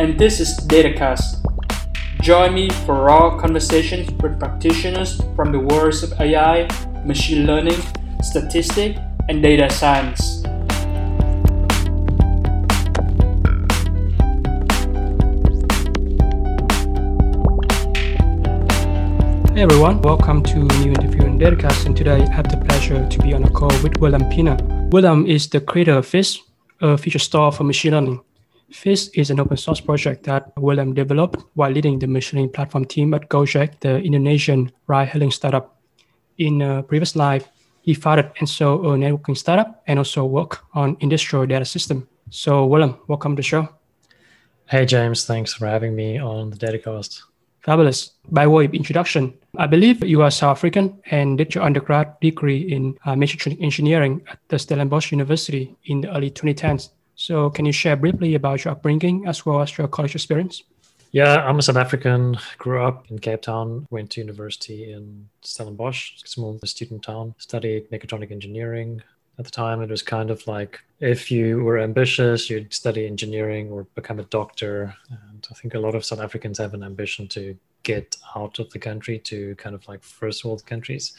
and this is DataCast. Join me for raw conversations with practitioners from the worlds of AI, machine learning, statistics, and data science. Hey everyone, welcome to new interview in Datacast, and today I have the pleasure to be on a call with William Pienaar. William is the creator of Feast, a feature store for machine learning. Feast is an open source project that William developed while leading the machine learning platform team at Gojek, the Indonesian ride-hailing startup. In a previous life, he founded and sold a networking startup and also worked on industrial data system. So, William, welcome to the show. Hey, James. Thanks for having me on the Datacast. Fabulous. By way of introduction, I believe you are South African and did your undergrad degree in uh, engineering at the Stellenbosch University in the early 2010s. So, can you share briefly about your upbringing as well as your college experience? Yeah, I'm a South African. Grew up in Cape Town. Went to university in Stellenbosch, small student town. Studied mechatronic engineering. At the time, it was kind of like if you were ambitious, you'd study engineering or become a doctor. And I think a lot of South Africans have an ambition to get out of the country to kind of like first world countries,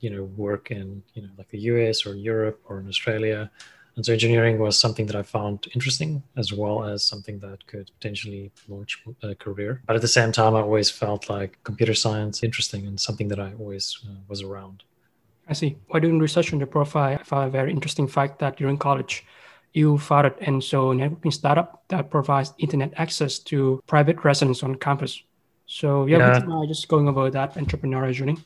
you know, work in, you know, like the US or Europe or in Australia. And so engineering was something that I found interesting as well as something that could potentially launch a career. But at the same time, I always felt like computer science interesting and something that I always uh, was around. I see. While doing research on your profile, I found a very interesting fact that during college, you founded Enso networking startup that provides internet access to private residents on campus. So yeah, yeah. just going over that entrepreneurial journey.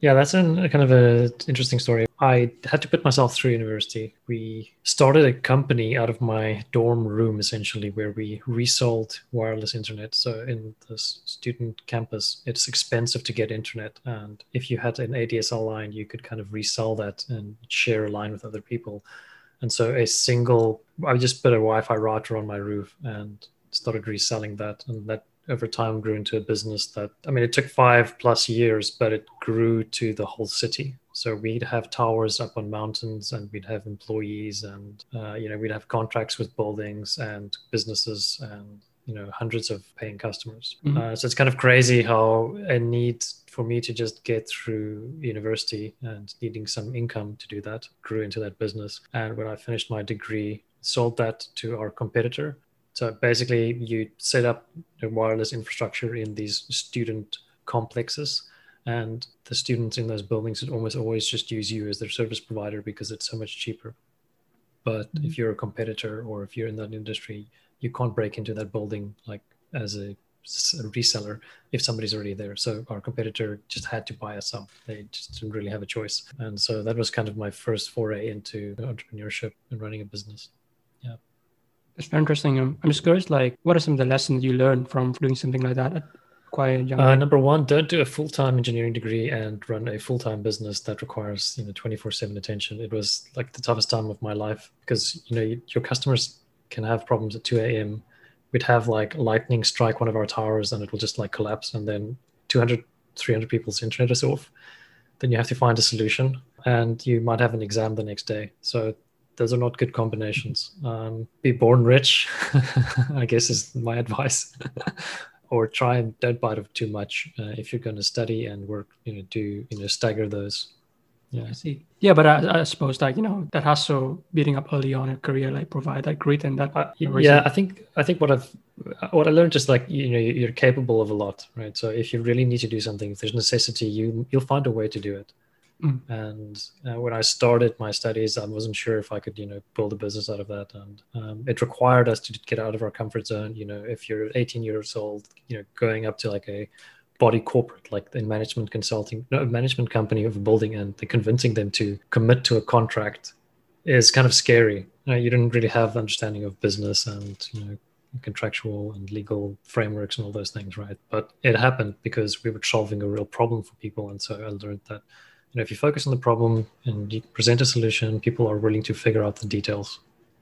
Yeah, that's an, a kind of an interesting story. I had to put myself through university. We started a company out of my dorm room, essentially, where we resold wireless internet. So in the student campus, it's expensive to get internet, and if you had an ADSL line, you could kind of resell that and share a line with other people. And so a single, I just put a Wi-Fi router on my roof and started reselling that, and that over time grew into a business that I mean it took five plus years, but it grew to the whole city. So we'd have towers up on mountains, and we'd have employees, and uh, you know we'd have contracts with buildings and businesses, and you know hundreds of paying customers. Mm-hmm. Uh, so it's kind of crazy how a need for me to just get through university and needing some income to do that grew into that business. And when I finished my degree, sold that to our competitor so basically, you set up the wireless infrastructure in these student complexes, and the students in those buildings would almost always just use you as their service provider because it's so much cheaper. But mm-hmm. if you're a competitor or if you're in that industry, you can't break into that building like as a, a reseller if somebody's already there. So our competitor just had to buy us up. They just didn't really have a choice. And so that was kind of my first foray into entrepreneurship and running a business. It's very interesting. Um, I'm just curious, like, what are some of the lessons you learned from doing something like that at quite young? Uh, number one, don't do a full time engineering degree and run a full time business that requires you know 24 seven attention. It was like the toughest time of my life because you know you, your customers can have problems at 2 a.m. We'd have like lightning strike one of our towers and it will just like collapse, and then 200, 300 people's internet is off. Then you have to find a solution, and you might have an exam the next day. So those are not good combinations. Um, be born rich, I guess, is my advice. or try and don't bite off too much uh, if you're going to study and work. You know, do you know stagger those. Yeah, I see. Yeah, but I, I suppose like you know that hustle beating up early on in career like provide that grit and that. Uh, yeah, I think I think what I've what I learned is like you know you're capable of a lot, right? So if you really need to do something, if there's necessity, you you'll find a way to do it. Mm. And uh, when I started my studies, I wasn't sure if I could, you know, build a business out of that. And um, it required us to get out of our comfort zone. You know, if you're 18 years old, you know, going up to like a body corporate, like in management consulting, no, management company of a building, and the convincing them to commit to a contract is kind of scary. You, know, you didn't really have understanding of business and you know contractual and legal frameworks and all those things, right? But it happened because we were solving a real problem for people. And so I learned that, you know, if you focus on the problem and you present a solution, people are willing to figure out the details.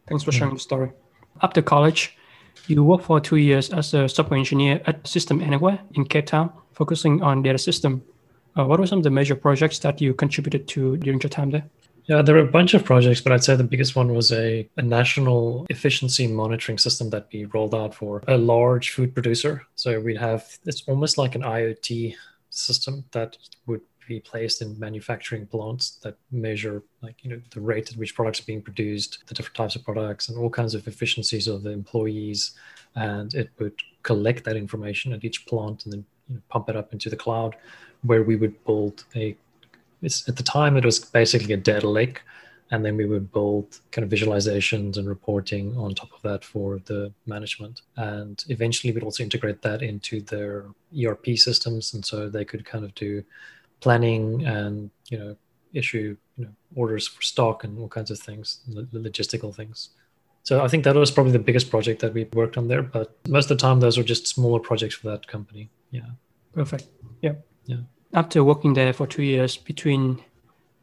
Thanks for sharing the story. After college, you worked for two years as a software engineer at System Anywhere in Cape Town, focusing on data system. Uh, what were some of the major projects that you contributed to during your time there? Yeah, there were a bunch of projects, but I'd say the biggest one was a, a national efficiency monitoring system that we rolled out for a large food producer. So we'd have it's almost like an IoT system that would be placed in manufacturing plants that measure like you know the rate at which products are being produced the different types of products and all kinds of efficiencies of the employees. And it would collect that information at each plant and then you know, pump it up into the cloud where we would build a at the time it was basically a data lake. And then we would build kind of visualizations and reporting on top of that for the management. And eventually we'd also integrate that into their erp systems. And so they could kind of do planning and you know issue you know orders for stock and all kinds of things logistical things. So i think that was probably the biggest project that we worked on there but most of the time those were just smaller projects for that company. Yeah. Perfect. Yeah yeah. After working there for two years between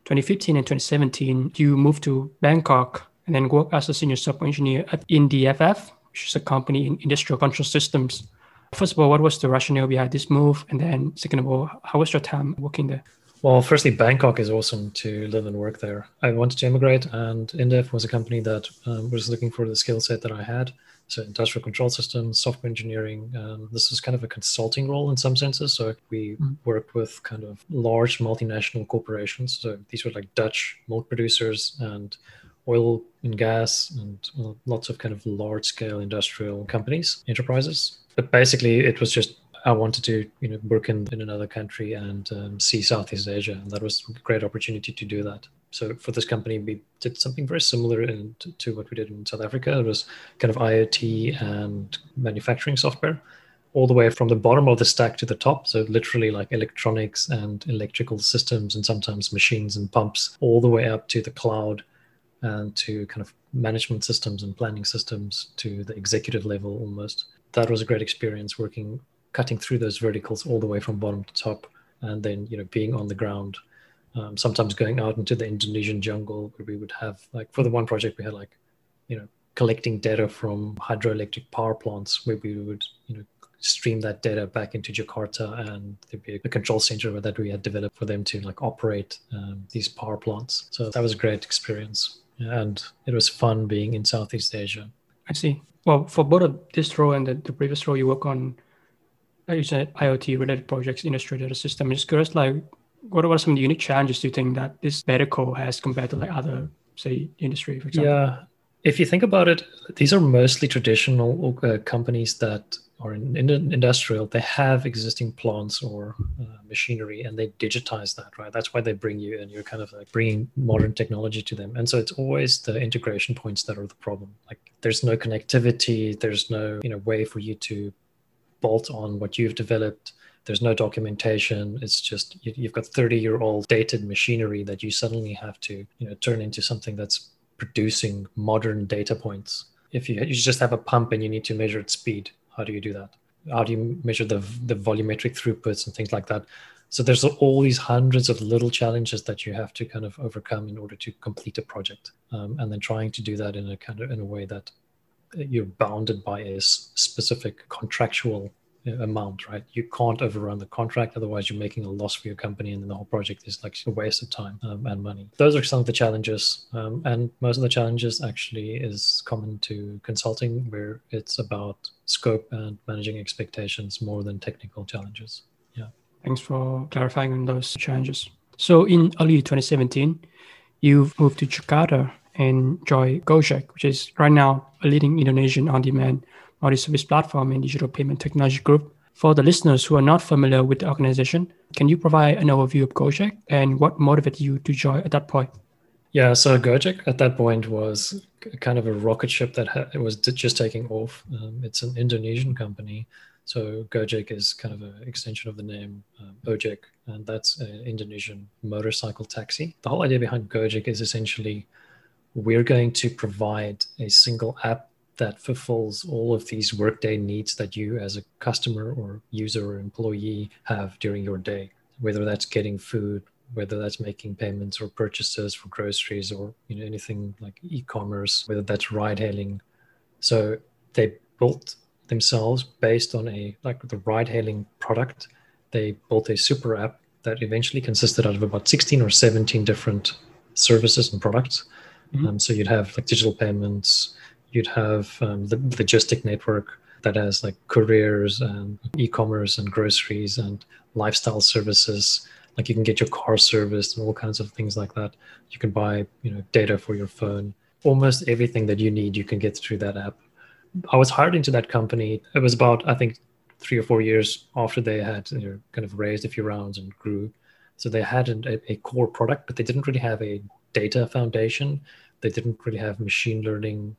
2015 and 2017, you moved to Bangkok and then worked as a senior software engineer at INDEFF, which is a company in industrial control systems. First of all, what was the rationale behind this move? And then, second of all, how was your time working there? Well, firstly, Bangkok is awesome to live and work there. I wanted to immigrate, and INDEFF was a company that um, was looking for the skill set that I had. So, industrial control systems, software engineering. Um, this is kind of a consulting role in some senses. So, we mm. worked with kind of large multinational corporations. So, these were like Dutch milk producers and oil and gas and lots of kind of large scale industrial companies, enterprises. But basically, it was just I wanted to, you know, work in, in another country and um, see Southeast Asia, and that was a great opportunity to do that. So for this company, we did something very similar in, to, to what we did in South Africa. It was kind of IoT and manufacturing software, all the way from the bottom of the stack to the top. So literally like electronics and electrical systems, and sometimes machines and pumps, all the way up to the cloud and to kind of management systems and planning systems to the executive level almost. That was a great experience working cutting through those verticals all the way from bottom to top, and then you know being on the ground. Um, sometimes going out into the Indonesian jungle where we would have like for the one project we had like you know collecting data from hydroelectric power plants where we would you know stream that data back into Jakarta and there'd be a control center that we had developed for them to like operate um, these power plants. So that was a great experience and it was fun being in Southeast Asia. I see. Well, for both of this role and the, the previous role you work on, you said IoT related projects, industry data system. I'm just curious, like, what are some of the unique challenges do you think that this medical has compared to like other, say, industry, for example? Yeah, if you think about it, these are mostly traditional uh, companies that are in, in, industrial. They have existing plants or uh, machinery, and they digitize that, right? That's why they bring you, and you're kind of like bringing modern technology to them. And so it's always the integration points that are the problem. Like, there's no connectivity. There's no you know way for you to bolt on what you've developed. There's no documentation. It's just you, have got 30 year old dated machinery that you suddenly have to you know turn into something that's producing modern data points. If you, you just have a pump and you need to measure its speed, how do you do that? How do you measure the, the volumetric throughputs and things like that? So there's all these hundreds of little challenges that you have to kind of overcome in order to complete a project, um, and then trying to do that in a kind of in a way that you're bounded by a specific contractual amount, right? You can't overrun the contract, otherwise you're making a loss for your company, and then the whole project is like a waste of time um, and money. Those are some of the challenges, um, and most of the challenges actually is common to consulting, where it's about scope and managing expectations more than technical challenges. Yeah. Thanks for clarifying on those challenges. So in early 2017, you moved to Jakarta and join Gojek, which is right now a leading Indonesian on-demand multi-service platform and digital payment technology group. For the listeners who are not familiar with the organization, can you provide an overview of Gojek and what motivated you to join at that point? Yeah, so Gojek at that point was kind of a rocket ship that ha- it was just taking off. Um, it's an Indonesian company, so Gojek is kind of an extension of the name um, Ojek, and that's an Indonesian motorcycle taxi. The whole idea behind Gojek is essentially we're going to provide a single app that fulfills all of these workday needs that you as a customer or user or employee have during your day whether that's getting food whether that's making payments or purchases for groceries or you know anything like e-commerce whether that's ride hailing so they built themselves based on a like the ride hailing product. They built a super app that eventually consisted out of about 16 or 17 different services and products. Mm-hmm. um, so you'd have like digital payments you'd have um, the logistic network that has like couriers and e-commerce and groceries and lifestyle services. Like you can get your car serviced and all kinds of things like that. You can buy you know data for your phone. Almost everything that you need you can get through that app. I was hired into that company. It was about i think three or four years after they had you know, kind of raised a few rounds and grew. So they had a, a core product but they didn't really have a data foundation. They didn't really have machine learning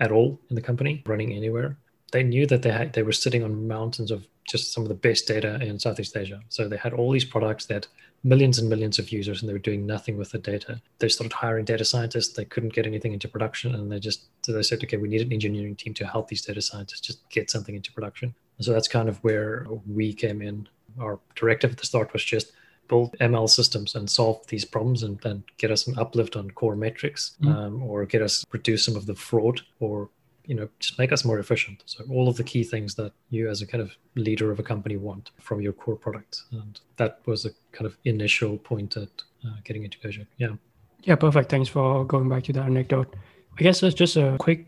at all in the company running anywhere they knew that they had they were sitting on mountains of just some of the best data in Southeast Asia. So they had all these products that millions and millions of users and they were doing nothing with the data. They started hiring data scientists. They couldn't get anything into production. And they just, so they said, okay, we need an engineering team to help these data scientists just get something into production. And so that's kind of where we came in. Our directive at the start was just build ML systems and solve these problems and then get us an uplift on core metrics mm-hmm. um, or get us reduce some of the fraud or you know just make us more efficient. So all of the key things that you as a kind of leader of a company want from your core product and that was a kind of initial point at uh, getting into Gojek. Yeah. Yeah perfect. Thanks for going back to that anecdote. I guess it's just a quick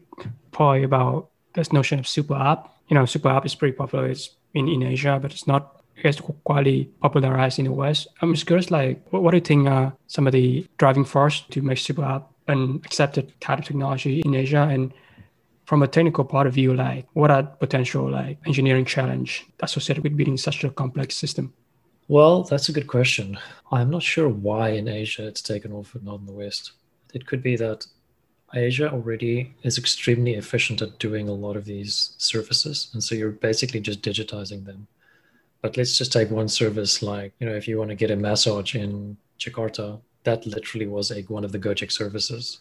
point about this notion of super app. You know super app is pretty popular. It's in, in asia but it's not I guess quite popularized in the West. I'm just curious, like, what, what do you think are some of the driving force to make super app an accepted kind of technology in Asia, and from a technical point of view, like what are potential like engineering challenge associated with building such a complex system? Well, that's a good question. I'm not sure why in Asia it's taken off and not in the West. It could be that Asia already is extremely efficient at doing a lot of these services. And so you're basically just digitizing them. But let's just take one service like, you know, if you want to get a massage in Jakarta, that literally was a, one of the Gojek services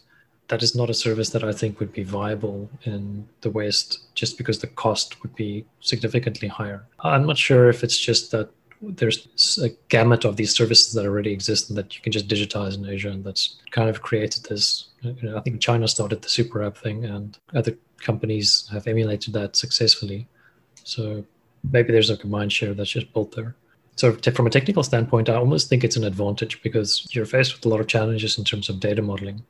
that is not a service that I think would be viable in the West just because the cost would be significantly higher. I'm not sure if it's just that there's a gamut of these services that already exist and that you can just digitize in Asia, and that's kind of created this. You know, I think China started the super app thing, and other companies have emulated that successfully. So maybe there's a mind share that's just built there. So, from a technical standpoint, I almost think it's an advantage because you're faced with a lot of challenges in terms of data modeling.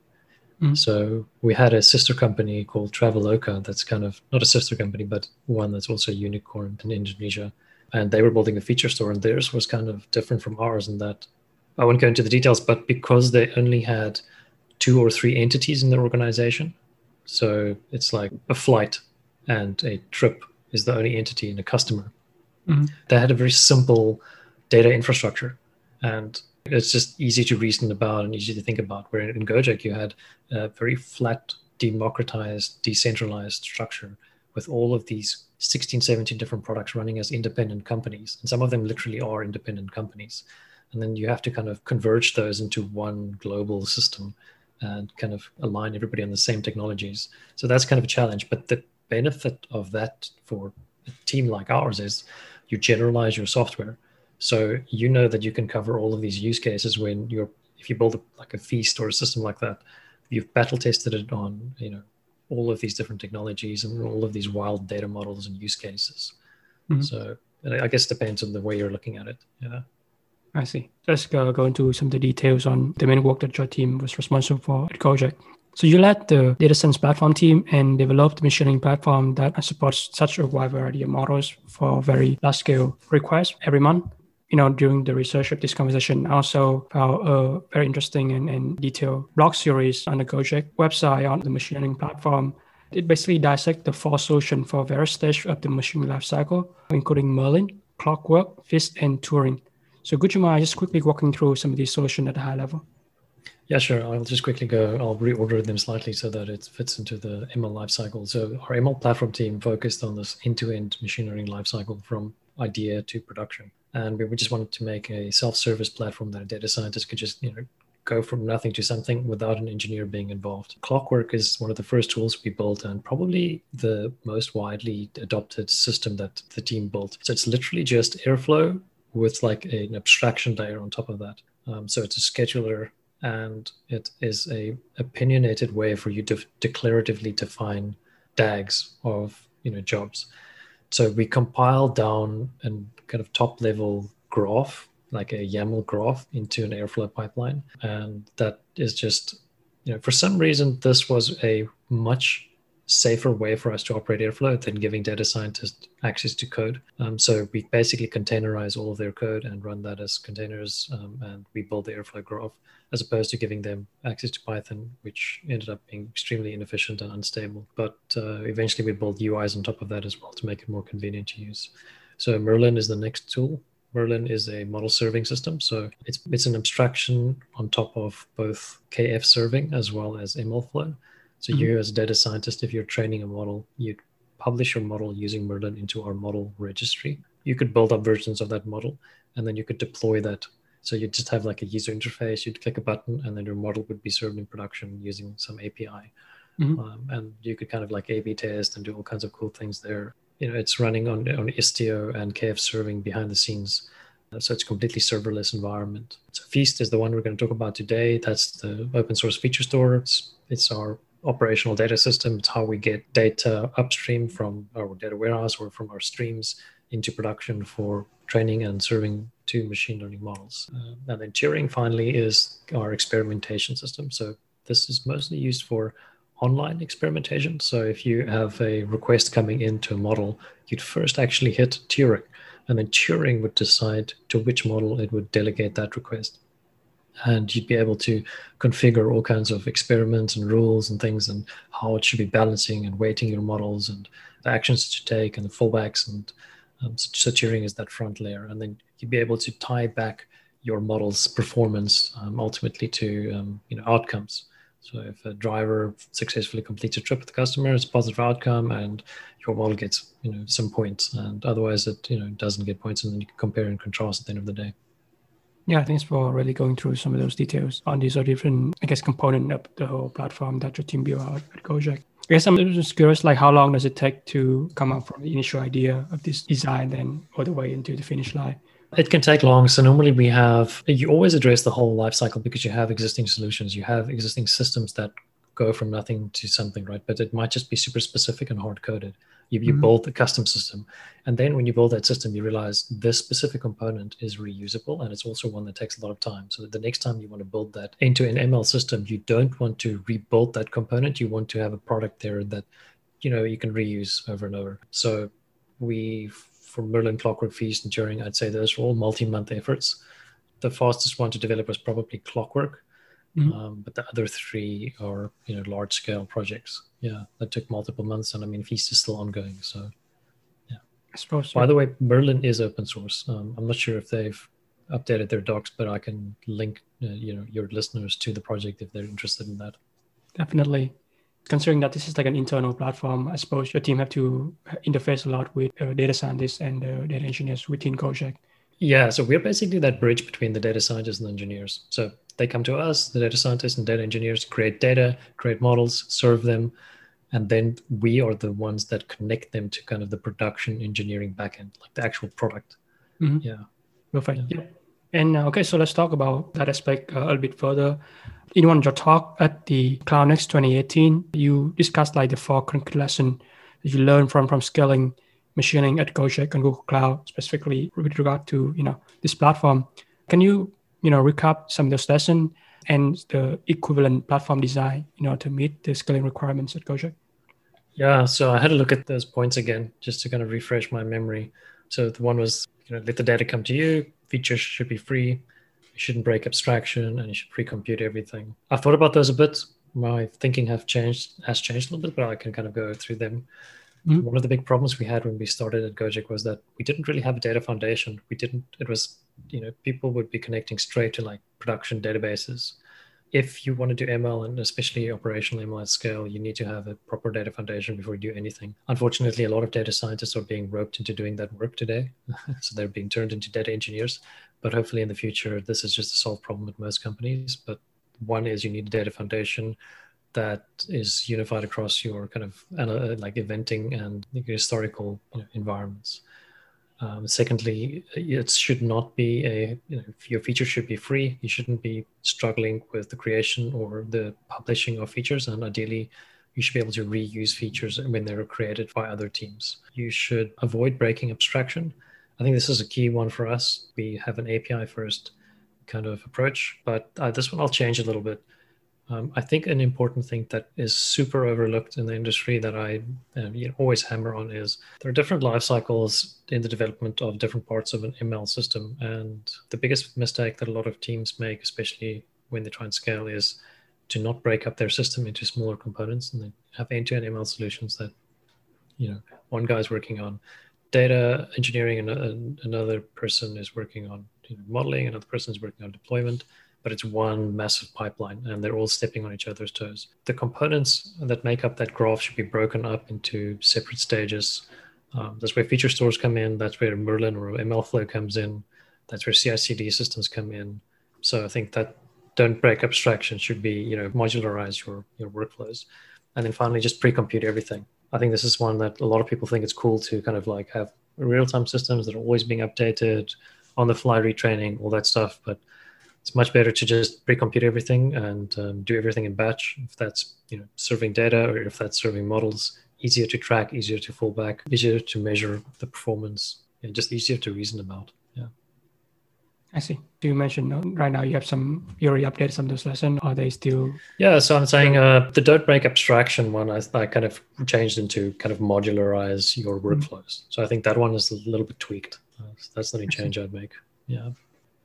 Mm. So we had a sister company called Traveloka that's kind of not a sister company, but one that's also a unicorn in Indonesia. And they were building a feature store, and theirs was kind of different from ours in that I won't go into the details, but because they only had two or three entities in their organization, so it's like a flight and a trip is the only entity in a customer. Mm-hmm. They had a very simple data infrastructure. And it's just easy to reason about and easy to think about. Where in Gojek, you had a very flat, democratized, decentralized structure with all of these 16, 17 different products running as independent companies. And some of them literally are independent companies. And then you have to kind of converge those into one global system and kind of align everybody on the same technologies. So that's kind of a challenge. But the benefit of that for a team like ours is you generalize your software so you know that you can cover all of these use cases when you're if you build a, like a feast or a system like that, you've battle tested it on you know all of these different technologies and all of these wild data models and use cases. Mm-hmm. So I guess it depends on the way you're looking at it. Yeah. I see. Let's go, go into some of the details on the main work that your team was responsible for at Gojek. So you led the data science platform team and developed machine learning platform that supports such a wide variety of models for very large scale requests every month you know, during the research of this conversation, also found a very interesting and, and detailed blog series on the Gojek website on the machine learning platform. It basically dissects the four solutions for various stages of the machine lifecycle, including Merlin, Clockwork, Feast, and Turing. So could you mind just quickly walking through some of these solutions at a high level? Yeah, sure. I'll just quickly go. I'll reorder them slightly so that it fits into the ML lifecycle. So our ML platform team focused on this end-to-end machine learning lifecycle from idea to production and we just wanted to make a self-service platform that a data scientist could just you know go from nothing to something without an engineer being involved. Clockwork is one of the first tools we built and probably the most widely adopted system that the team built. So it's literally just Airflow with like an abstraction layer on top of that. Um, so it's a scheduler and it is a opinionated way for you to declaratively define DAGs of you know jobs. So we compile down and kind of top level graph, like a YAML graph, into an Airflow pipeline, and that is just you know for some reason this was a much safer way for us to operate Airflow than giving data scientists access to code. Um, so we basically containerize all of their code and run that as containers, um, and we build the Airflow graph as opposed to giving them access to Python, which ended up being extremely inefficient and unstable. But uh, eventually we built UIs on top of that as well to make it more convenient to use. So Merlin is the next tool. Merlin is a model serving system. So it's it's an abstraction on top of both KF serving as well as MLflow. So mm-hmm. you as a data scientist, if you're training a model, you'd publish your model using Merlin into our model registry. You could build up versions of that model and then you could deploy that. So you just have like a user interface, you'd click a button and then your model would be served in production using some API. Mm-hmm. Um, and you could kind of like A/B test and do all kinds of cool things there. You know, it's running on on Istio and KF serving behind the scenes, uh, so it's a completely serverless environment. So Feast is the one we're going to talk about today. That's the open source feature store. It's, it's our operational data system. It's how we get data upstream from our data warehouse or from our streams into production for training and serving to machine learning models. Uh, and then Turing finally is our experimentation system. So this is mostly used for online experimentation. So if you have a request coming into a model, you'd first actually hit Turing, and then Turing would decide to which model it would delegate that request and you'd be able to configure all kinds of experiments and rules and things and how it should be balancing and weighting your models and the actions to take and the fallbacks and um, so, Turing is that front layer. And then you'd be able to tie back your model's performance um, ultimately to um, you know outcomes. So if a driver successfully completes a trip with the customer it's a positive outcome and your model gets you know some points. And otherwise it you know doesn't get points and then you can compare and contrast at the end of the day yeah, thanks for really going through some of those details on these different, I guess, component of the whole platform that your team built out at Gojek. I guess I'm just curious, like how long does it take to come up from the initial idea of this design then all the way into the finish line? It can take long. So normally we have you always address the whole life cycle because you have existing solutions, you have existing systems that go from nothing to something, right? But it might just be super specific and hard coded. You, you mm-hmm. build a custom system. And then when you build that system, you realize this specific component is reusable and it's also one that takes a lot of time. So the next time you want to build that into an ML system, you don't want to rebuild that component. You want to have a product there that, you know, you can reuse over and over. So we, for Merlin, Clockwork, Feast, and Turing, I'd say those are all multi-month efforts. The fastest one to develop was probably Clockwork. Mm-hmm. Um, but the other three are, you know, large scale projects yeah, that took multiple months, and I mean, Feast is still ongoing. So, yeah. I suppose. By the way, Merlin is open source. Um, I'm not sure if they've updated their docs, but I can link, uh, you know, your listeners to the project if they're interested in that. Definitely. Considering that this is like an internal platform, I suppose your team have to interface a lot with uh, data scientists and uh, data engineers within Gojek. Yeah, so we're basically that bridge between the data scientists and engineers. So they come to us, the data scientists and data engineers, create data, create models, serve them, and then we are the ones that connect them to kind of the production engineering backend, like the actual product. Mm-hmm. Yeah. Perfect. Yeah. And uh, okay, so let's talk about that aspect uh, a little bit further. In one of your talk at the CloudNext 2018, you discussed like the four concrete lessons that you learned from from scaling machining at Gojek and Google Cloud, specifically with regard to you know this platform. Can you you know recap some of those lessons and the equivalent platform design you know, to meet the scaling requirements at Gojek? Yeah, so I had to look at those points again just to kind of refresh my memory. So the one was, you know, let the data come to you. Features should be free. You shouldn't break abstraction, and you should pre-compute everything. I thought about those a bit. My thinking have changed, has changed a little bit, but I can kind of go through them. Mm-hmm. One of the big problems we had when we started at Gojek was that we didn't really have a data foundation. We didn't. It was, you know, people would be connecting straight to like production databases. If you want to do ML and especially operational ML at scale, you need to have a proper data foundation before you do anything. Unfortunately, a lot of data scientists are being roped into doing that work today, so they're being turned into data engineers. But hopefully, in the future, this is just a solved problem at most companies. But one is you need a data foundation that is unified across your kind of uh, like eventing and historical you know, environments. Um, secondly, it should not be a you know, your feature should be free. You shouldn't be struggling with the creation or the publishing of features, and ideally, you should be able to reuse features when they're created by other teams. You should avoid breaking abstraction. I think this is a key one for us. We have an API first kind of approach, but uh, this one I'll change a little bit. Um, I think an important thing that is super overlooked in the industry that I um, you know, always hammer on is there are different life cycles in the development of different parts of an ML system. And the biggest mistake that a lot of teams make, especially when they try and scale, is to not break up their system into smaller components and they have end-to-end ML solutions that, you know, one guy's working on data engineering and another person is working on you know, modeling, another person is working on deployment but it's one massive pipeline and they're all stepping on each other's toes. The components that make up that graph should be broken up into separate stages. Um, that's where feature stores come in. That's where Merlin or MLflow comes in. That's where CI/CD systems come in. So I think that don't break abstraction should be you know modularize your your workflows, and then finally just pre-compute everything. I think this is one that a lot of people think it's cool to kind of like have real-time systems that are always being updated, on the fly retraining, all that stuff. But it's much better to just pre-compute everything and um, do everything in batch. If that's you know serving data or if that's serving models, easier to track, easier to fall back, easier to measure the performance, and just easier to reason about. Yeah. I see. Do you mention right now you have some you already updated some of those lessons? Are they still? Yeah, so I'm saying uh, the don't break abstraction one I, I kind of changed into kind of modularize your mm-hmm. workflows. Mm-hmm. So I think that one is a little bit tweaked. Uh, so that's the only change I'd make. Yeah.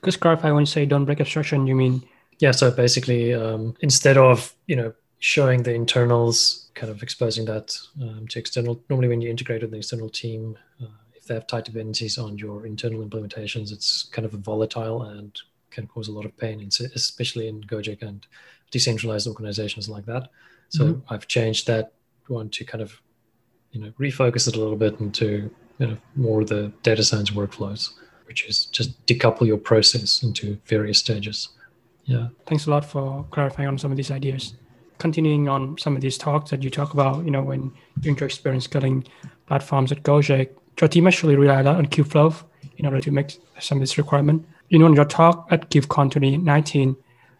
Just clarify when you say don't break abstraction, you mean? Yeah. So basically, um, instead of you know showing the internals, kind of exposing that um, to external. Normally, when you integrate with the external team, uh, if they have tight dependencies on your internal implementations, it's kind of volatile and can cause a lot of pain, especially in Gojek and decentralized organizations like that. So mm-hmm. I've changed that one to kind of you know refocus it a little bit into you know more the data science workflows which is just decouple your process into various stages. Yeah. Thanks a lot for clarifying on some of these ideas. Continuing on some of these talks that you talk about, you know, when during your experience scaling platforms at Gojek, your team actually relied a lot on Kubeflow in order to make some of this requirement. You know, in your talk at KubeCon 2019,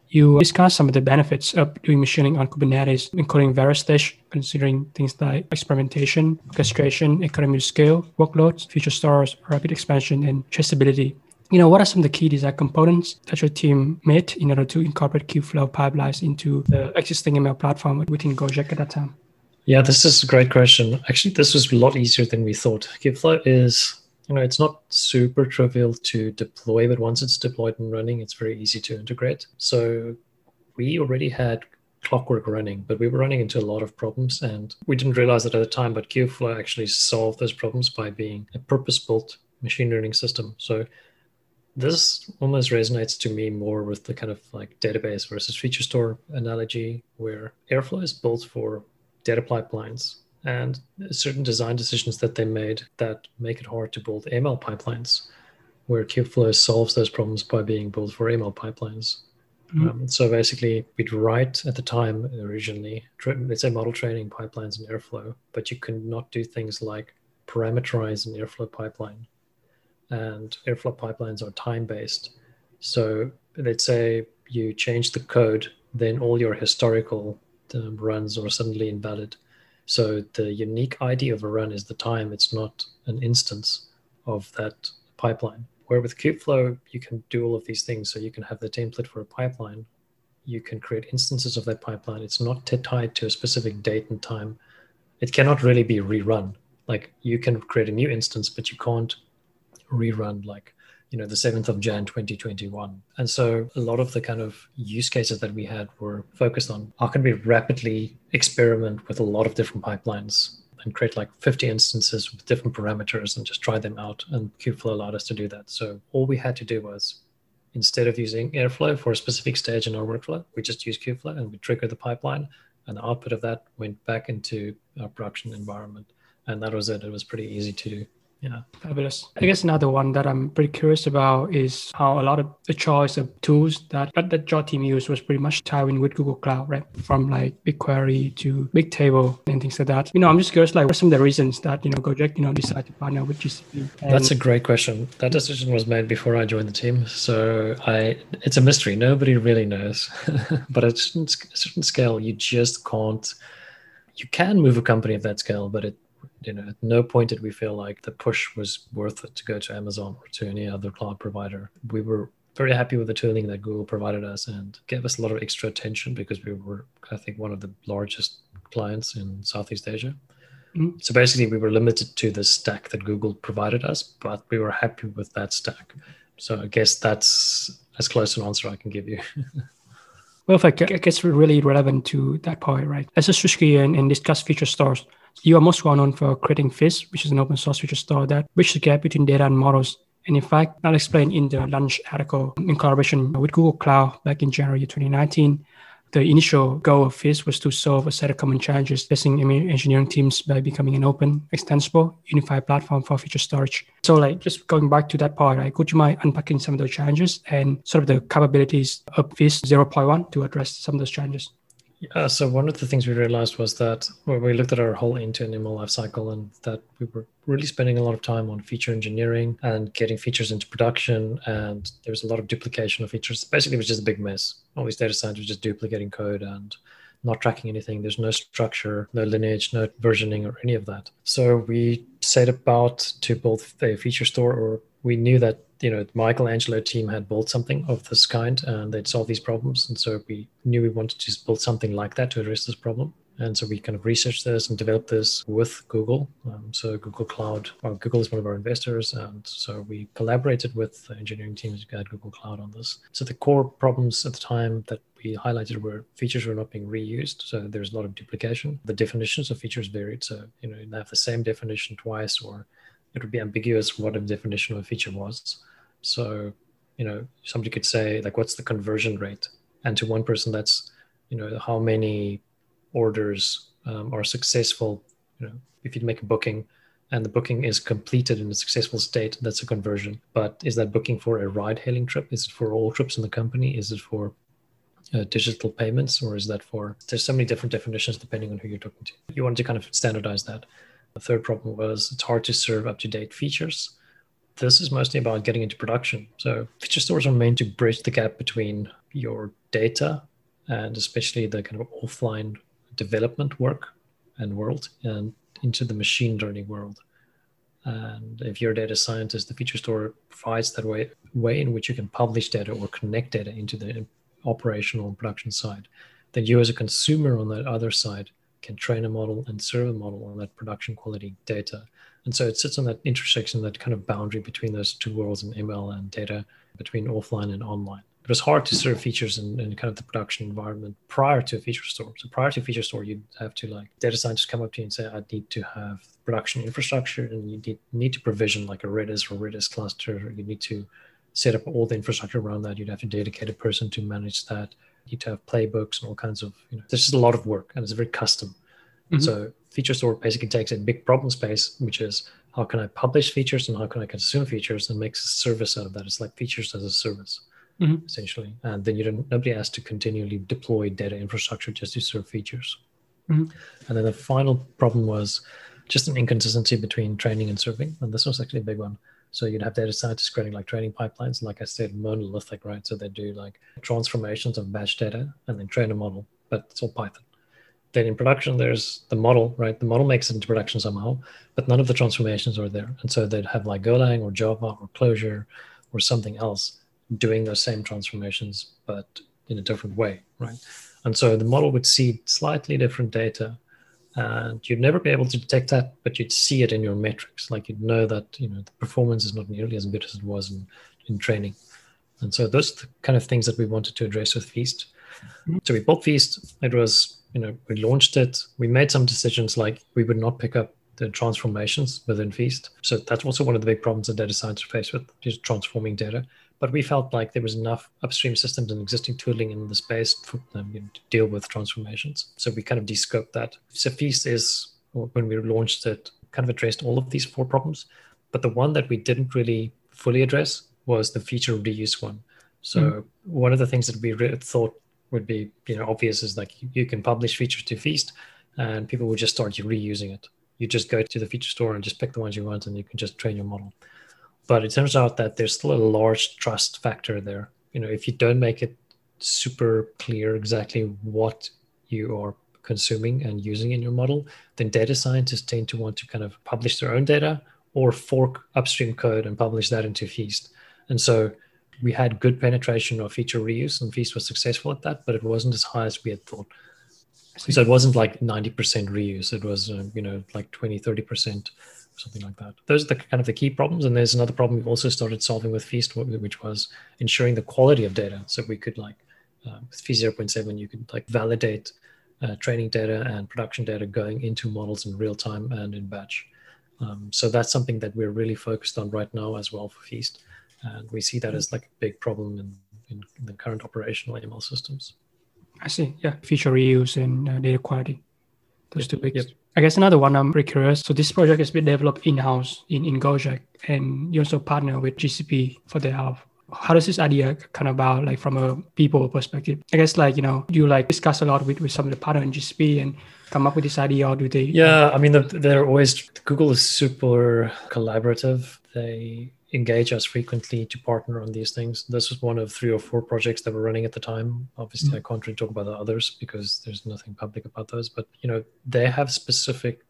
you discuss some of the benefits of doing machining on Kubernetes, including Varustage, considering things like experimentation, orchestration, economy of scale, workloads, feature stores, rapid expansion, and traceability. You know, what are some of the key design components that your team made in order to incorporate Kubeflow pipelines into the existing ML platform within Gojek at that time? Yeah, this is a great question. Actually, this was a lot easier than we thought. Kubeflow is you know it's not super trivial to deploy but once it's deployed and running it's very easy to integrate. So we already had clockwork running but we were running into a lot of problems and we didn't realize it at the time but kubeflow actually solved those problems by being a purpose-built machine learning system. So this almost resonates to me more with the kind of like database versus feature store analogy where airflow is built for data pipelines and certain design decisions that they made that make it hard to build ML pipelines, where Kubeflow solves those problems by being built for ML pipelines. Mm-hmm. Um, so basically, we'd write at the time originally, let's say model training pipelines in Airflow, but you could not do things like parameterize an Airflow pipeline. And Airflow pipelines are time based. So let's say you change the code, then all your historical um, runs are suddenly invalid so the unique ID of a run is the time. It's not an instance of that pipeline. Where with Kubeflow, you can do all of these things. So you can have the template for a pipeline. You can create instances of that pipeline. It's not tied to a specific date and time. It cannot really be rerun. Like you can create a new instance, but you can't rerun like you know the 7th of jan 2021 and so a lot of the kind of use cases that we had were focused on how can we rapidly experiment with a lot of different pipelines and create like 50 instances with different parameters and just try them out and kubeflow allowed us to do that. So all we had to do was instead of using airflow for a specific stage in our workflow we just use kubeflow and we triggered the pipeline and the output of that went back into our production environment. And that was it. It was pretty easy to yeah. Fabulous. I guess another one that i'm pretty curious about is how a lot of the choice of tools that that, that your team used was pretty much tied in with google cloud right? From like bigquery to bigtable and things like that. You know i'm just curious like what are some of the reasons that you know gojek you know decided to partner with gcp and that's a great question. That decision was made before i joined the team so i it's a mystery. Nobody really knows but at a certain scale you just can't you can move a company of that scale but it you know, at no point did we feel like the push was worth it to go to Amazon or to any other cloud provider. We were very happy with the tooling that Google provided us and gave us a lot of extra attention because we were, I think, one of the largest clients in Southeast Asia. Mm-hmm. So basically, we were limited to the stack that Google provided us, but we were happy with that stack. So I guess that's as close an answer I can give you. well, if I guess really relevant to that point, right? Let's just switch gear and, and discuss feature stores. You are most well known for creating Feast, which is an open source feature store that bridges the gap between data and models. And in fact, I'll explain in the lunch article in collaboration with Google Cloud back in January 2019. The initial goal of Feast was to solve a set of common challenges facing engineering teams by becoming an open, extensible, unified platform for feature storage. So, like, just going back to that part, like, could you mind unpacking some of those challenges and sort of the capabilities of Feast 0.1 to address some of those challenges? Yeah, so one of the things we realized was that when we looked at our whole end-to-end ML lifecycle and that we were really spending a lot of time on feature engineering and getting features into production and there was a lot of duplication of features. Basically, it was just a big mess. All these data scientists were just duplicating code and not tracking anything. There's no structure, no lineage, no versioning or any of that. So we set about to build a feature store or we knew that you know Michelangelo team had built something of this kind and they'd solve these problems, and so we knew we wanted to build something like that to address this problem. And so we kind of researched this and developed this with Google. Um, so Google Cloud, well, Google is one of our investors, and so we collaborated with the engineering teams at Google Cloud on this. So the core problems at the time that we highlighted were features were not being reused. So there's a lot of duplication. The definitions of features varied. So you know, you have the same definition twice, or it would be ambiguous what a definition of a feature was. So, you know, somebody could say, like, what's the conversion rate? And to one person, that's, you know, how many orders um, are successful. You know, if you make a booking and the booking is completed in a successful state, that's a conversion. But is that booking for a ride hailing trip? Is it for all trips in the company? Is it for uh, digital payments or is that for there's so many different definitions depending on who you're talking to you want to kind of standardize that the third problem was it's hard to serve up to date features. This is mostly about getting into production. So feature stores are meant to bridge the gap between your data and especially the kind of offline development work and world and into the machine learning world. And if you're a data scientist, the feature store provides that way, way in which you can publish data or connect data into the operational and production side. Then you as a consumer on that other side can train a model and serve a model on that production quality data. And so it sits on that intersection, that kind of boundary between those two worlds in ML and data, between offline and online. It was hard to serve features in, in kind of the production environment prior to a feature store. So prior to a feature store, you'd have to like data scientists come up to you and say, I need to have production infrastructure and you need, need to provision like a Redis or Redis cluster. You need to set up all the infrastructure around that. You'd have to dedicate a person to manage that need to have playbooks and all kinds of you know there's just a lot of work and it's very custom mm-hmm. so feature store basically takes a big problem space which is how can i publish features and how can i consume features and makes a service out of that it's like features as a service mm-hmm. essentially and then you don't nobody has to continually deploy data infrastructure just to serve features mm-hmm. and then the final problem was just an inconsistency between training and serving and this was actually a big one so you'd have data scientists creating like training pipelines, like I said, monolithic, right? So they do like transformations of batch data and then train a model, but it's all Python. Then in production, there's the model, right? The model makes it into production somehow, but none of the transformations are there. And so they'd have like Golang or Java or Clojure or something else doing those same transformations, but in a different way, right? And so the model would see slightly different data and you'd never be able to detect that, but you'd see it in your metrics. Like you'd know that you know the performance is not nearly as good as it was in, in training. And so those are the kind of things that we wanted to address with Feast. Mm-hmm. So we built Feast. It was, you know, we launched it. We made some decisions like we would not pick up the transformations within Feast. So that's also one of the big problems that data science face with, just transforming data. But we felt like there was enough upstream systems and existing tooling in the space for them to deal with transformations. So we kind of descoped that. So Feast is, when we launched it, kind of addressed all of these four problems, But the one that we didn't really fully address was the feature reuse one. So mm. one of the things that we re- thought would be you know obvious is like you can publish features to Feast, and people will just start reusing it. You just go to the feature store and just pick the ones you want, and you can just train your model. But it turns out that there's still a large trust factor there. You know, if you don't make it super clear exactly what you are consuming and using in your model, then data scientists tend to want to kind of publish their own data or fork upstream code and publish that into Feast. And so we had good penetration of feature reuse and Feast was successful at that, but it wasn't as high as we had thought. So it wasn't like 90% reuse. It was, uh, you know, like 20, 30%, something like that. Those are the kind of the key problems. And there's another problem we've also started solving with Feast, which was ensuring the quality of data. So we could like, uh, with Feast 0.7, you could like validate uh, training data and production data going into models in real time and in batch. Um, so that's something that we're really focused on right now as well for Feast. And we see that as like a big problem in, in, the current operational ML systems. I see. Yeah. Feature reuse and uh, data quality. Those two big. Yep. I guess another one I'm very curious. So this project has been developed in-house in, in Gojek and you also partner with GCP for the help. How does this idea kind of about like from a people perspective? I guess like, you know, do you like discuss a lot with, with some of the partner in GCP and come up with this idea or do they? Yeah, I mean, they're always, Google is super collaborative. They engage us frequently to partner on these things. This was one of three or four projects that were running at the time. Obviously, mm-hmm. I can't really talk about the others because there's nothing public about those. But you know, they have specific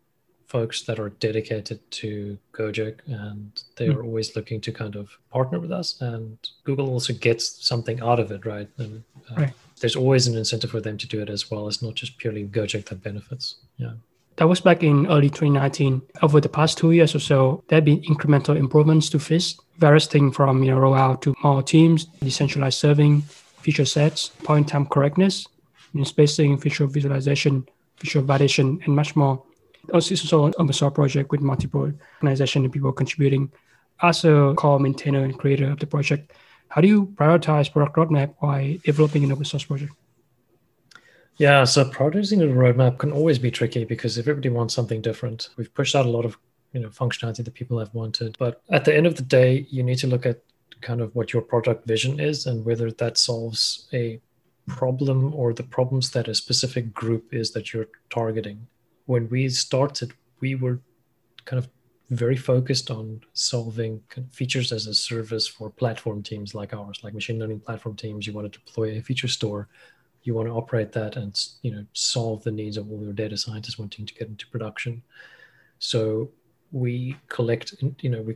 folks that are dedicated to Gojek, and they mm-hmm. are always looking to kind of partner with us. And Google also gets something out of it, right? And uh, right. there's always an incentive for them to do it as well. It's not just purely Gojek that benefits. Yeah. That was back in early 2019. Over the past two years or so, there have been incremental improvements to Feast, various things from you know rollout to more teams, decentralized serving, feature sets, point time correctness, you know, spacing, feature visualization, feature validation, and much more. Also, is also an open source project with multiple organizations and people contributing. As a core maintainer and creator of the project, how do you prioritize product roadmap while developing an open source project? Yeah, so prioritizing a roadmap can always be tricky because everybody wants something different. We've pushed out a lot of you know functionality that people have wanted, but at the end of the day, you need to look at kind of what your product vision is and whether that solves a problem or the problems that a specific group is that you're targeting. When we started, we were kind of very focused on solving features as a service for platform teams like ours, like machine learning platform teams. You want to deploy a feature store you want to operate that and you know solve the needs of all your data scientists wanting to get into production. So we collect you know we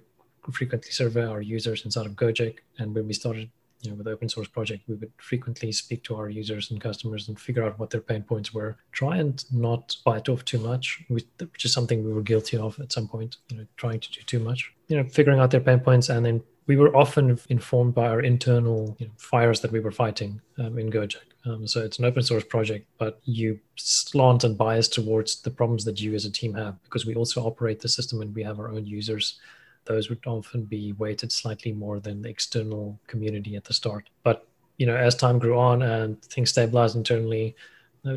frequently survey our users inside of gojek. And when we started you know with the open source project we would frequently speak to our users and customers and figure out what their pain points were. Try and not bite off too much which is something we were guilty of at some point you know trying to do too much. You know figuring out their pain points. And then we were often informed by our internal you know, fires that we were fighting um, in Gojek. Um, so it's an open source project, but you slant and bias towards the problems that you as a team have because we also operate the system and we have our own users. Those would often be weighted slightly more than the external community at the start. But you know, as time grew on and things stabilized internally,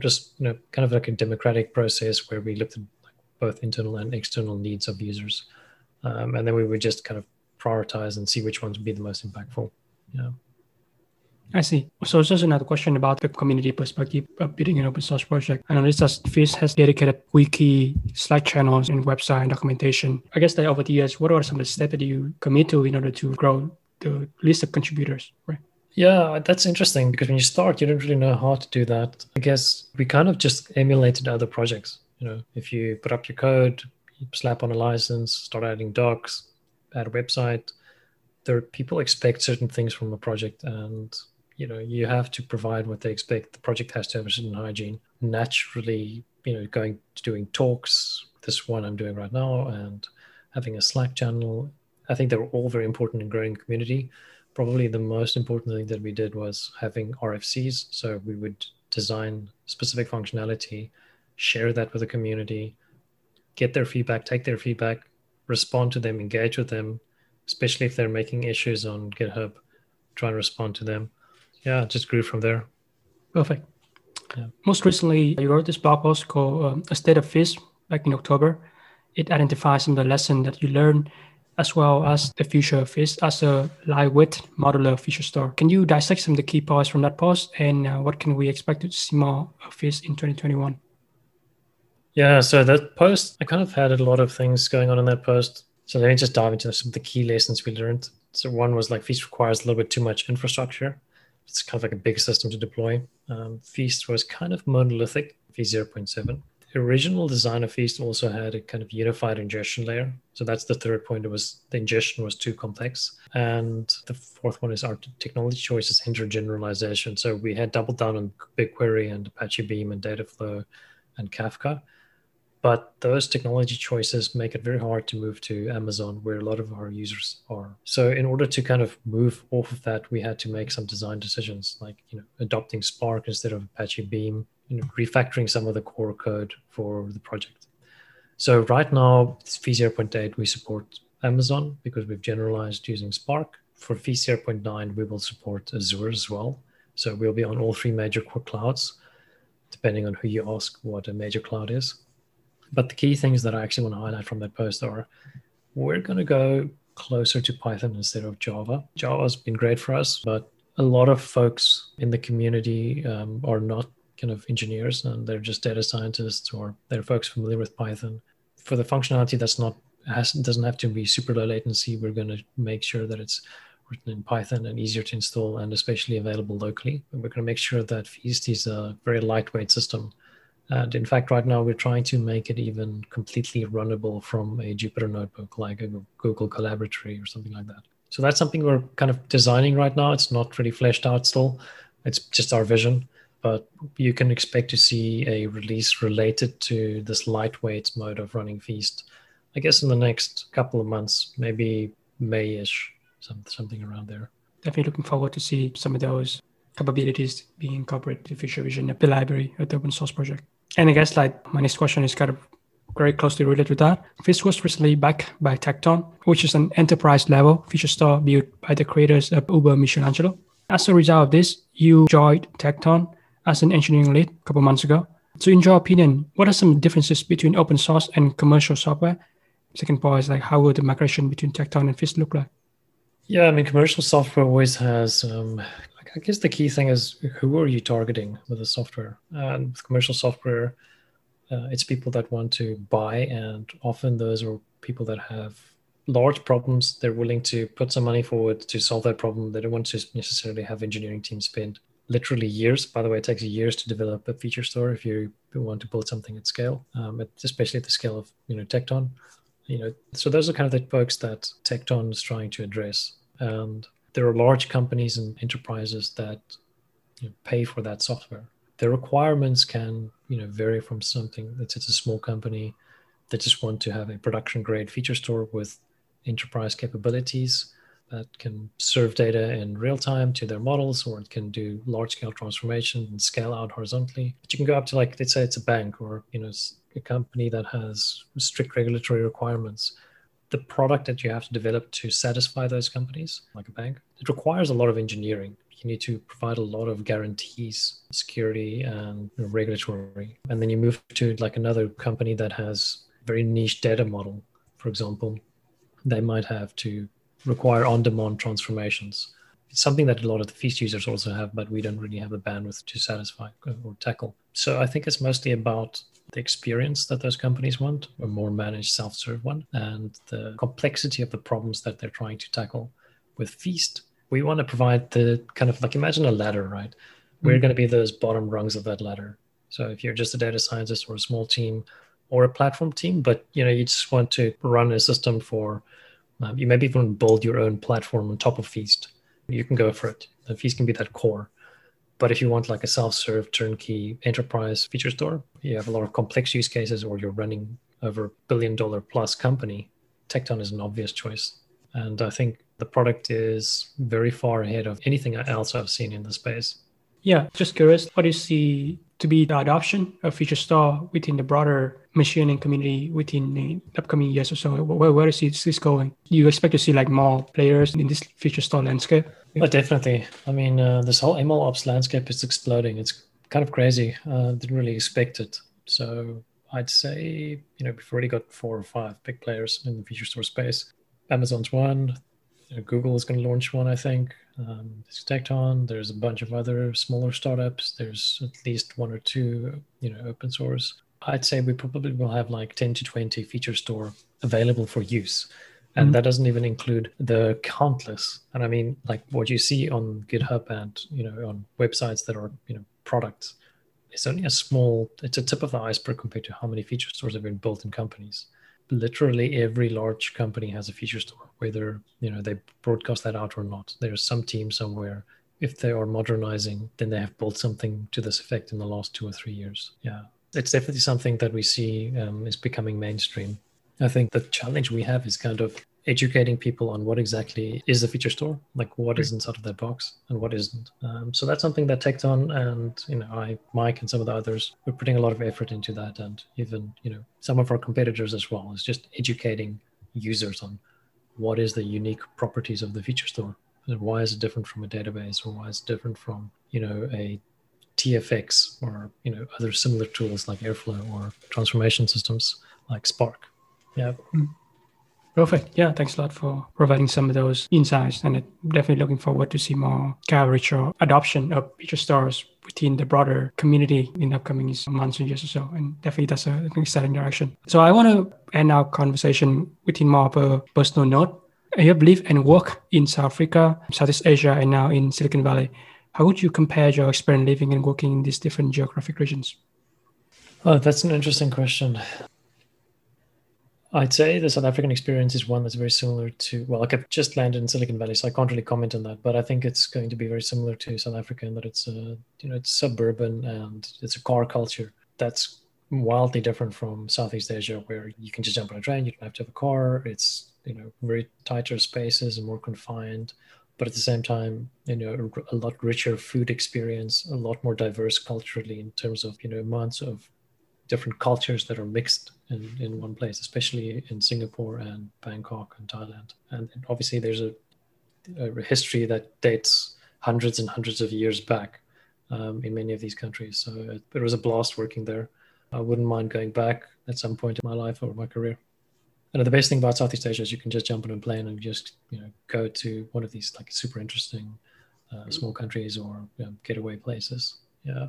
just you know kind of like a democratic process where we looked at both internal and external needs of users, um, and then we would just kind of prioritize and see which ones would be the most impactful. Yeah. I see. So just another question about the community perspective of building an open source project. I noticed that Feast has dedicated wiki, Slack channels, and website and documentation. I guess that over the years, what are some of the steps that you commit to in order to grow the list of contributors, right? Yeah, that's interesting because when you start, you don't really know how to do that. I guess we kind of just emulated other projects. You know, if you put up your code, you slap on a license, start adding docs, add a website, there people expect certain things from a project and you know you have to provide what they expect. The project has to have a certain hygiene. Naturally you know going to doing talks this one i'm doing right now and having a slack channel i think they're all very important in growing community. Probably the most important thing that we did was having rfcs so we would design specific functionality share that with the community get their feedback take their feedback respond to them engage with them especially if they're making issues on github try and respond to them yeah, just grew from there. Perfect. Yeah. Most recently, you wrote this blog post called um, "A State of Feast" back in October. It identifies some of the lessons that you learned as well as the future of Feast as a lightweight modular feature store. Can you dissect some of the key points from that post and uh, what can we expect to see more of Feast in 2021? Yeah, so that post, I kind of had a lot of things going on in that post. So let me just dive into some of the key lessons we learned. So one was like Feast requires a little bit too much infrastructure. It's kind of like a big system to deploy. Um, Feast was kind of monolithic, Feast 0.7. The original design of Feast also had a kind of unified ingestion layer. So that's the third point. It was the ingestion was too complex. And the fourth one is our technology choices hinder generalization. So we had doubled down on BigQuery and Apache Beam and Dataflow and Kafka but those technology choices make it very hard to move to Amazon, where a lot of our users are. So, in order to kind of move off of that, we had to make some design decisions, like you know, adopting Spark instead of Apache Beam, you know, refactoring some of the core code for the project. So, right now, Feast 0.8, we support Amazon because we've generalized using Spark. For Feast 0.9, we will support Azure as well. So, we'll be on all three major clouds, depending on who you ask what a major cloud is. But the key things that I actually want to highlight from that post are we're going to go closer to Python instead of Java. Java's been great for us, but a lot of folks in the community um, are not kind of engineers and they're just data scientists or they're folks familiar with Python. For the functionality that's not has doesn't have to be super low latency, we're going to make sure that it's written in Python and easier to install and especially available locally. And we're going to make sure that Feast is a very lightweight system and in fact, right now we're trying to make it even completely runnable from a Jupyter notebook like a Google Colaboratory or something like that. So that's something we're kind of designing right now. It's not really fleshed out still. It's just our vision, but you can expect to see a release related to this lightweight mode of running Feast. I guess in the next couple of months, maybe May-ish, something around there. Definitely looking forward to see some of those capabilities being incorporated to future vision of the library at the open source project. And I guess like my next question is kind of very closely related to that. This was recently backed by Tekton, which is an enterprise level feature store built by the creators of Uber Michelangelo. As a result of this, you joined Tekton as an engineering lead a couple months ago. So, in your opinion, what are some differences between open source and commercial software? Second part is like, how will the migration between Tekton and Feast look like? Yeah, I mean, commercial software always has um, I guess the key thing is who are you targeting with the software? And with commercial software, uh, it's people that want to buy, and often those are people that have large problems. They're willing to put some money forward to solve that problem. They don't want to necessarily have engineering teams spend literally years. By the way, it takes years to develop a feature store if you want to build something at scale, um, especially at the scale of you know Tekton. You know, so those are kind of the folks that Tekton is trying to address. And there are large companies and enterprises that you know, pay for that software. The requirements can you know vary from something that's it's a small company that just want to have a production grade feature store with enterprise capabilities that can serve data in real time to their models or it can do large scale transformation and scale out horizontally but you can go up to like let's say it's a bank or you know a company that has strict regulatory requirements the product that you have to develop to satisfy those companies, like a bank, it requires a lot of engineering. You need to provide a lot of guarantees, security, and regulatory. And then you move to like another company that has very niche data model, for example, they might have to require on-demand transformations. It's something that a lot of the Feast users also have, but we don't really have the bandwidth to satisfy or tackle. So I think it's mostly about the experience that those companies want, a more managed self serve one, and the complexity of the problems that they're trying to tackle. With Feast, we want to provide the kind of like imagine a ladder, right? We're mm-hmm. going to be those bottom rungs of that ladder. So if you're just a data scientist or a small team or a platform team, but you know you just want to run a system for, um, you maybe even build your own platform on top of Feast. You can go for it. The Feast can be that core. But if you want like a self-serve turnkey enterprise feature store, you have a lot of complex use cases or you're running over a billion dollar plus company, Tekton is an obvious choice. And I think the product is very far ahead of anything else I've seen in the space. Yeah, just curious, what do you see to be the adoption of Feature Store within the broader machine learning community within the upcoming years or so? Where, where is this going? Do you expect to see like more players in this Feature Store landscape? Oh, definitely. I mean, uh, this whole ML ops landscape is exploding. It's kind of crazy. Uh, didn't really expect it. So I'd say, you know, we've already got four or five big players in the feature store space. Amazon's one. You know, Google is going to launch one, I think. Um, there's Tekton. There's a bunch of other smaller startups. There's at least one or two, you know, open source. I'd say we probably will have like 10 to 20 feature store available for use. And mm-hmm. that doesn't even include the countless. And I mean, like what you see on GitHub and, you know, on websites that are, you know, products. It's only a small, it's a tip of the iceberg compared to how many feature stores have been built in companies. Literally every large company has a feature store, whether, you know, they broadcast that out or not. There's some team somewhere if they are modernizing, then they have built something to this effect in the last two or three years. Yeah it's definitely something that we see um, is becoming mainstream. I think the challenge we have is kind of educating people on what exactly is the feature store, like what is inside of that box and what isn't. Um, so that's something that Tekton and you know I, Mike, and some of the others we're putting a lot of effort into that, and even you know some of our competitors as well is just educating users on what is the unique properties of the feature store and why is it different from a database or why is it different from you know a TFX or you know other similar tools like Airflow or transformation systems like Spark. Yeah. Perfect. Yeah, thanks a lot for providing some of those insights, and definitely looking forward to see more coverage or adoption of feature stores within the broader community in the upcoming months and years or so. And definitely that's a, an exciting direction. So I want to end our conversation within more of a personal note. You have lived and worked in South Africa, Southeast Asia, and now in Silicon Valley. How would you compare your experience living and working in these different geographic regions? Oh, that's an interesting question. I'd say the South African experience is one that's very similar to, well, like I've just landed in Silicon Valley, so I can't really comment on that, but I think it's going to be very similar to South Africa in that it's, a, you know, it's suburban and it's a car culture that's wildly different from Southeast Asia, where you can just jump on a train, you don't have to have a car. It's, you know, very tighter spaces and more confined but at the same time, you know, a lot richer food experience, a lot more diverse culturally in terms of, you know, amounts of different cultures that are mixed in, in one place, especially in Singapore and Bangkok and Thailand. And obviously there's a, a history that dates hundreds and hundreds of years back um, in many of these countries. So it, it was a blast working there. I wouldn't mind going back at some point in my life or my career. And the best thing about Southeast Asia is you can just jump on a plane and just you know go to one of these like super interesting uh, small countries or you know, getaway places. Yeah.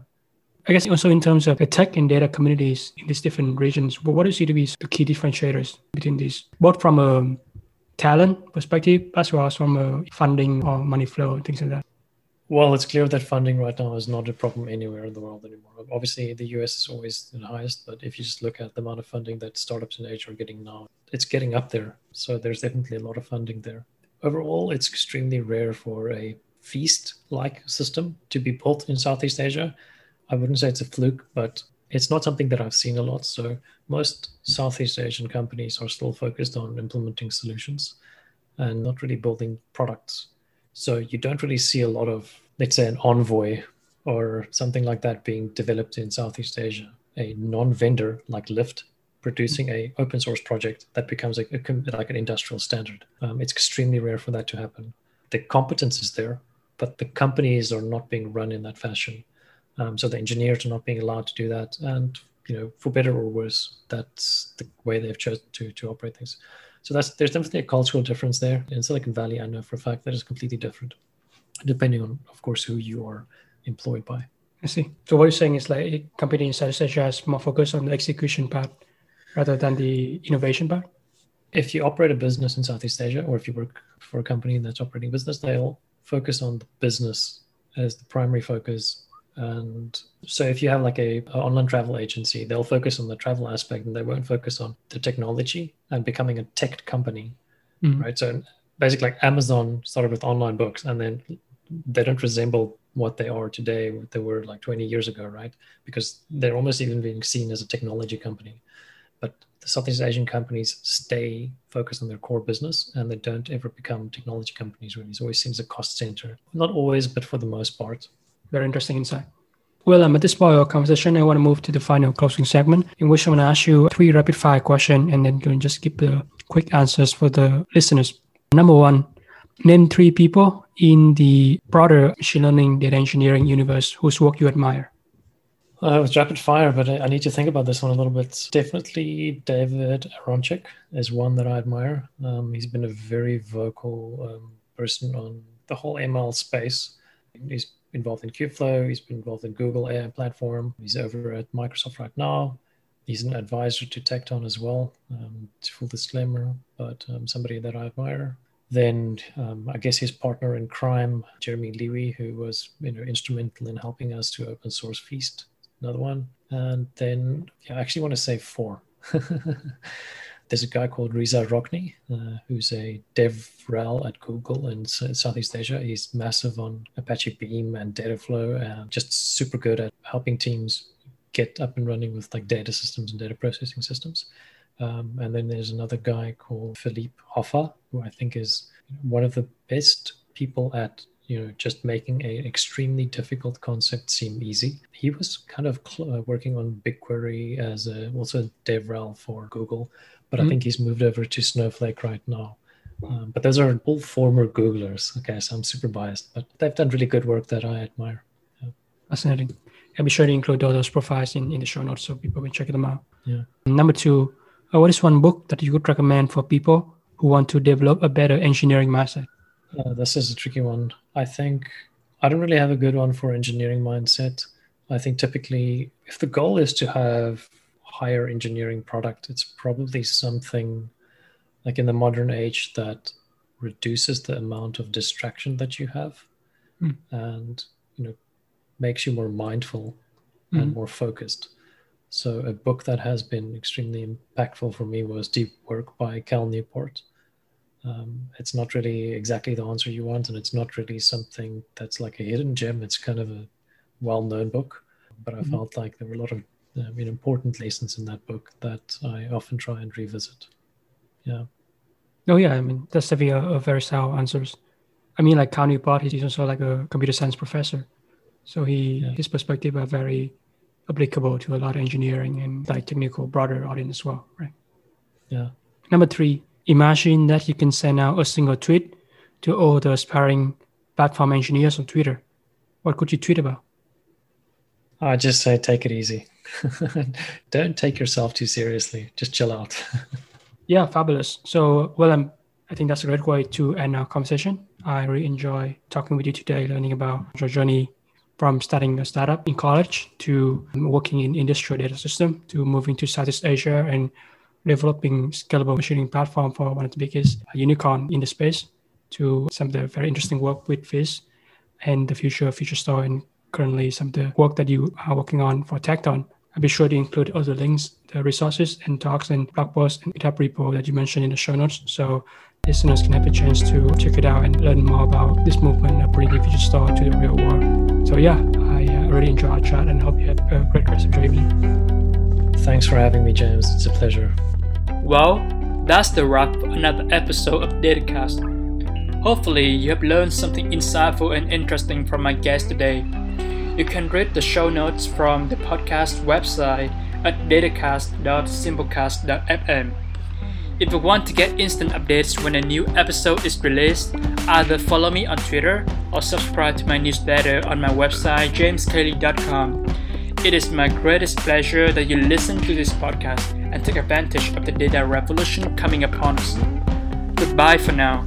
I guess also in terms of the tech and data communities in these different regions, what do you see to be the key differentiators between these, both from a talent perspective as well as from a funding or money flow things like that? Well, it's clear that funding right now is not a problem anywhere in the world anymore. Obviously, the US is always the highest, but if you just look at the amount of funding that startups in Asia are getting now, it's getting up there. So there's definitely a lot of funding there. Overall, it's extremely rare for a feast like system to be built in Southeast Asia. I wouldn't say it's a fluke, but it's not something that I've seen a lot. So most Southeast Asian companies are still focused on implementing solutions and not really building products so you don't really see a lot of, let's say, an Envoy or something like that being developed in Southeast Asia. A non-vendor like Lyft producing a open source project that becomes a, a like an industrial standard. Um, it's extremely rare for that to happen. The competence is there, but the companies are not being run in that fashion. Um, so the engineers are not being allowed to do that, and you know, for better or worse, that's the way they've chosen to to operate things. So that's there's definitely a cultural difference there. In Silicon Valley, I know for a fact that is completely different, depending on, of course, who you are employed by. I see. So what you're saying is like a company in Southeast Asia has more focus on the execution part rather than the innovation part? If you operate a business in Southeast Asia or if you work for a company that's operating business, they'll focus on the business as the primary focus and so if you have like a, a, online travel agency, they'll focus on the travel aspect and they won't focus on the technology and becoming a tech company, mm-hmm. right? So basically, like Amazon started with online books, and then they don't resemble what they are today, what they were like 20 years ago, right? Because they're almost even being seen as a technology company. But the Southeast Asian companies stay focused on their core business and they don't ever become technology companies really. It always seems a cost center. Not always, but for the most part. Very interesting insight. Well, um, at this point of our conversation, I want to move to the final closing segment, in which I'm going to ask you three rapid fire questions and then can just give the quick answers for the listeners. Number one, name three people in the broader machine learning data engineering universe whose work you admire. Uh, with rapid fire, but I, need to think about this one a little bit. Definitely, David Aronchick is one that I admire. Um, he's been a very vocal um, person on the whole ML space. He's involved in Kubeflow. He's been involved in Google AI platform. He's over at Microsoft right now. He's an advisor to Tekton as well. Um, full disclaimer, but um, somebody that I admire. Then um, I guess his partner in crime, Jeremy Lewi, who was you know instrumental in helping us to open source Feast, another one. And then yeah, I actually want to say four. There's a guy called Reza Rokni, uh, who's a DevRel at Google in Southeast Asia. He's massive on Apache Beam and Dataflow, and just super good at helping teams get up and running with like data systems and data processing systems. Um, and then there's another guy called Felipe Hoffa, who I think is one of the best people at you know just making an extremely difficult concept seem easy. He was kind of cl- uh, working on BigQuery as a, also DevRel for Google, but mm-hmm. I think he's moved over to Snowflake right now. Um, but those are all former Googlers. Okay, so I'm super biased, but they've done really good work that I admire. Yeah. Fascinating. I'll be sure to include all those profiles in, in the show notes so people can check them out. Yeah. Number two, uh, what is one book that you would recommend for people who want to develop a better engineering mindset? Uh, this is a tricky one. I think I don't really have a good one for engineering mindset. I think typically, if the goal is to have higher engineering product, it's probably something like in the modern age that reduces the amount of distraction that you have mm. and you know makes you more mindful mm. and hmm. more focused so a book that has been extremely impactful for me was deep work by cal newport um, it's not really exactly the answer you want and it's not really something that's like a hidden gem it's kind of a well-known book but i mm. felt like there were a lot of I mean, important lessons in that book that I often try and revisit. Yeah. Oh yeah, I mean that's definitely a, a very sound answers. I mean, like Cal Newport, he's also like a computer science professor, so he yeah. his perspective are very applicable to a lot of engineering and like technical broader audience as well, right? Yeah. Number three, imagine that you can send out a single tweet to all the aspiring platform engineers on Twitter. What could you tweet about? I just say take it easy. Don't take yourself too seriously. Just chill out. yeah, fabulous. So, well, I'm, I think that's a great way to end our conversation. I really enjoy talking with you today, learning about your journey from starting a startup in college to working in industrial data system to moving to Southeast Asia and developing scalable machining platform for one of the biggest unicorn in the space to some of the very interesting work with Feast and the future of Feature Store and currently some of the work that you are working on for Tekton. I'll be sure to include all the links, the resources and talks and blog posts and GitHub repo that you mentioned in the show notes. So listeners can have a chance to check it out and learn more about this movement of bringing Feature Store to the real world. So yeah, I uh, really enjoyed our chat and hope you have a great rest of your evening. Thanks for having me, James. It's a pleasure. Well, that's the wrap for another episode of Datacast. Hopefully, you have learned something insightful and interesting from my guest today. You can read the show notes from the podcast website at datacast.simplecast.fm. If you want to get instant updates when a new episode is released, either follow me on Twitter or subscribe to my newsletter on my website jameskle.com. It is my greatest pleasure that you listen to this podcast and take advantage of the data revolution coming upon us. Goodbye for now.